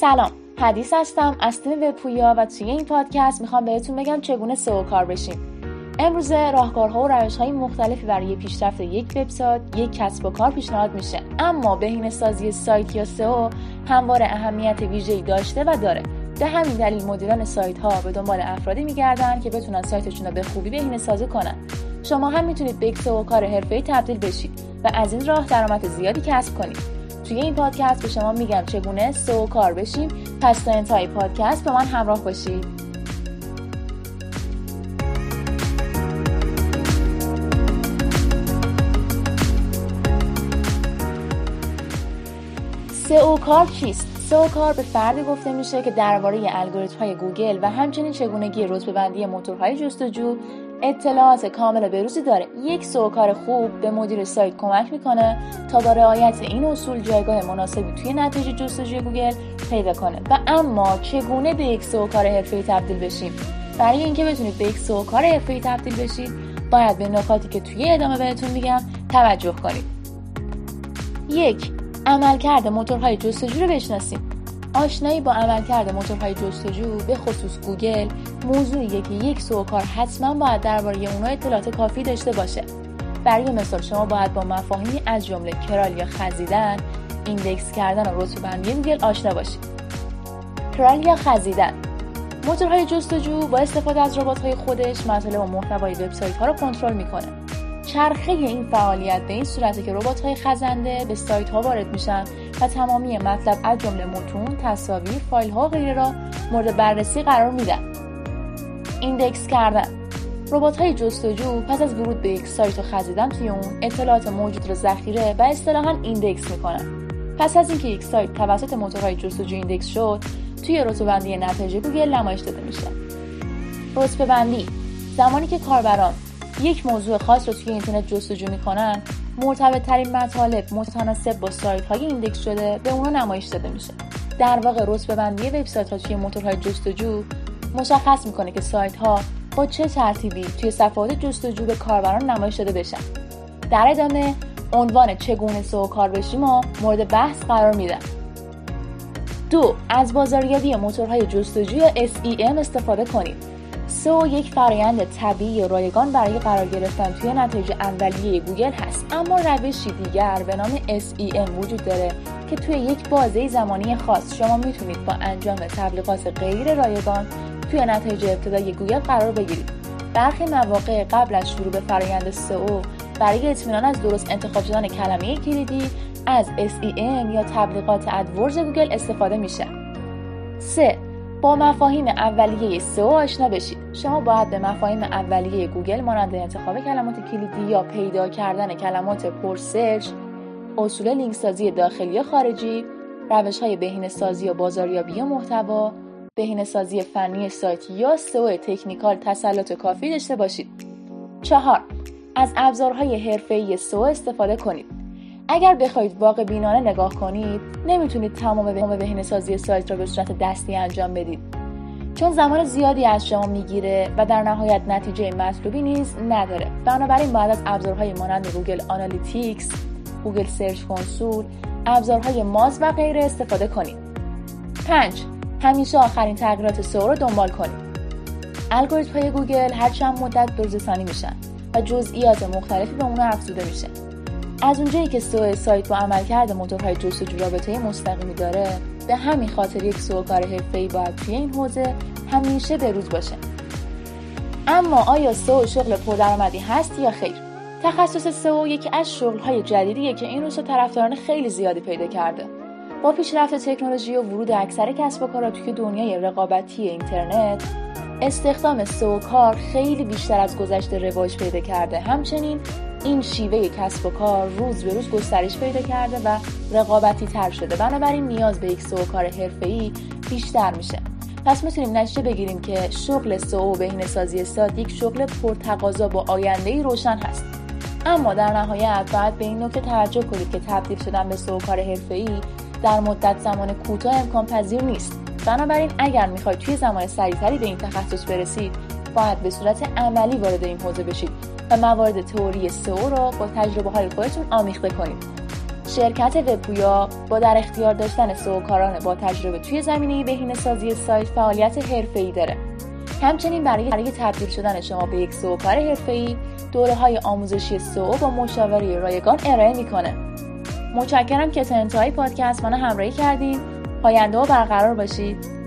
سلام. حدیث هستم. از تیم وبپویا و توی این پادکست می‌خوام بهتون بگم چگونه سئو کار بشیم. امروزه راهکارها و روشهای مختلفی برای پیشرفت یک وبسایت یک کسب و کار پیشنهاد میشه. اما بهینه سازی سایت یا سئو همواره اهمیت ویژه‌ای داشته و داره. به همین دلیل مدیران سایت ها به دنبال افرادی میگردن که بتونن سایتشون رو به خوبی بهینه سازی کنن. شما هم می‌تونید به یک سئو کار حرفه‌ای تبدیل بشید و از این راه درآمد زیادی کسب کنید. توی این پادکست به شما میگم چگونه سو کار بشیم پس تا انتهای پادکست با من همراه باشید سئو کار چیست؟ سئو کار به فردی گفته میشه که درباره الگوریتم های گوگل و همچنین چگونگی رتبه بندی موتورهای جستجو اطلاعات کامل بروزی داره. یک سوکار خوب به مدیر سایت کمک می‌کنه تا با رعایت این اصول جایگاه مناسبی توی نتیجه جستجوی گوگل پیدا کنه. و اما چگونه به یک سئوکار حرفه‌ای تبدیل بشیم؟ برای اینکه بتونید به یک سئوکار حرفه‌ای تبدیل بشید باید به نکاتی که توی ادامه بهتون میگم توجه کنید. یک عملکرد موتورهای جستجو رو بشناسید آشنایی با عملکرد موتورهای جستجو به خصوص گوگل موضوعیه که یک سئوکار حتما باید درباره اونا اطلاعات کافی داشته باشه. برای مثال شما باید با مفاهیمی از جمله crawl یا خزیدن index کردن و رتبه بندی گوگل آشنا باشید. crawl یا خزیدن موتورهای جستجو با استفاده از ربات‌های خودش مطالب و محتوای وبسایت ها رو کنترل می‌کنه. چرخه این فعالیت به این صورته که ربات های خزنده به سایت ها وارد میشن و تمامی مطلب از جمله متون، تصاویر، فایل ها غیره را مورد بررسی قرار میدن. index کردن ربات های جستجو پس از ورود به یک سایت و خزیدن توی اون اطلاعات موجود را ذخیره و اصطلاحا index می‌کنن. پس از اینکه یک سایت توسط موتورهای جستجو index شد، توی رتبه‌بندی نتایج گوگل نمایش داده میشه. رتبه‌بندی زمانی که کاربران یک موضوع خاص رو توی اینترنت جستجو می‌کنن مرتبط ترین مطالب متناسب با سایت های index شده به اونا نمایش داده میشه. در واقع رتبه بندی وبسایت ها توی موتورهای جستجو مشخص می‌کنه که سایت ها با چه ترتیبی توی صفحات جستجو به کاربران نمایش داده بشن. در ادامه عنوان چگونه سو کار بشیم و مورد بحث قرار میدن دو از بازاریابی موتورهای جستجو یا SEM استفاده کنید سو یک فرایند طبیعی و رایگان برای قرار گرفتن توی نتایج اولیه گوگل هست. اما روشی دیگر به نام SEM وجود داره که توی یک بازه زمانی خاص شما می‌تونید با انجام تبلیغات غیر رایگان توی نتایج ابتدایی گوگل قرار بگیرید. برخی مواقع قبل از شروع به فرایند سئو برای اطمینان از درست انتخاب شدن کلمه کلیدی از SEM یا تبلیغات AdWords گوگل استفاده میشه. 3 با مفاهیم اولیه سئو آشنا بشید. شما باید به مفاهیم اولیه گوگل مانند انتخاب کلمات کلیدی یا پیدا کردن کلمات پر search اصول لینک سازی داخلی و خارجی روش های بهینه سازی و بازاریابی محتوا بهینه سازی فنی سایت یا سئو technical تسلط کافی داشته باشید. چهار از ابزارهای حرفه‌ای سئو استفاده کنید. اگر بخواید واقع بینانه نگاه کنید نمی‌تونید تمام به بهینه سازی سایت را به صورت دستی انجام بدید. چون زمان زیادی از شما می‌گیره و در نهایت نتیجه مطلوبی نیز نداره. بنابراین باید از ابزارهای مانند Google Analytics گوگل سرچ کنسول ابزارهای Moz و غیره استفاده کنید. 5 همیشه آخرین تغییرات سئو رو دنبال کنید. الگوریتم های گوگل هر چند مدت به‌روزرسانی میشن و جزئیات مختلفی به اونها افزوده میشه. از اونجایی که سئو سایت با عملکرد موتورهای جستجو رابطه مستقیمی داره به همین خاطر یک سئوکار حرفه‌ای باید توی این حوزه همیشه به روز باشه. اما آیا سئو شغل پردرآمدی هست یا خیر؟ تخصص سو یکی از شغلهای جدیدیه که این روزها طرفداران خیلی زیادی پیدا کرده. با پیشرفت تکنولوژی و ورود اکثر کسب و کارها توی دنیای رقابتی اینترنت استخدام سو کار خیلی بیشتر از گذشته رواج پیدا کرده. همچنین این شیوه کسب و کار روز به روز گسترش پیدا کرده و رقابتی تر شده. بنابراین نیاز به یک سو کار حرفه‌ای بیشتر میشه. پس می‌تونیم نتیجه بگیریم که شغل سو بهینه سازی ساد یک شغل پرتقاضا با آینده روشن هست. اما در نهایت باید به این نکته توجه کنید که تبدیل شدن به سو کار حرفه‌ای در مدت زمان کوتاه امکان پذیر نیست. بنابراین اگر می‌خواید توی زمان سریعتری به این تخصص برسید باید به صورت عملی وارد این حوزه بشید. و موارد تئوری سئو را با تجربه های خودتون آمیخته کنید شرکت وبپویا با در اختیار داشتن سوکاران با تجربه توی زمینه بهینه سازی سایت فعالیت حرفه‌ای داره. همچنین برای برای تبدیل شدن شما به یک سوکار حرفه‌ای دوره های آموزشی سو با مشاوره رایگان ارائه می‌کنه. متشکرم که تا انتهای پادکست منو همراهی کردین. پاینده و برقرار باشید.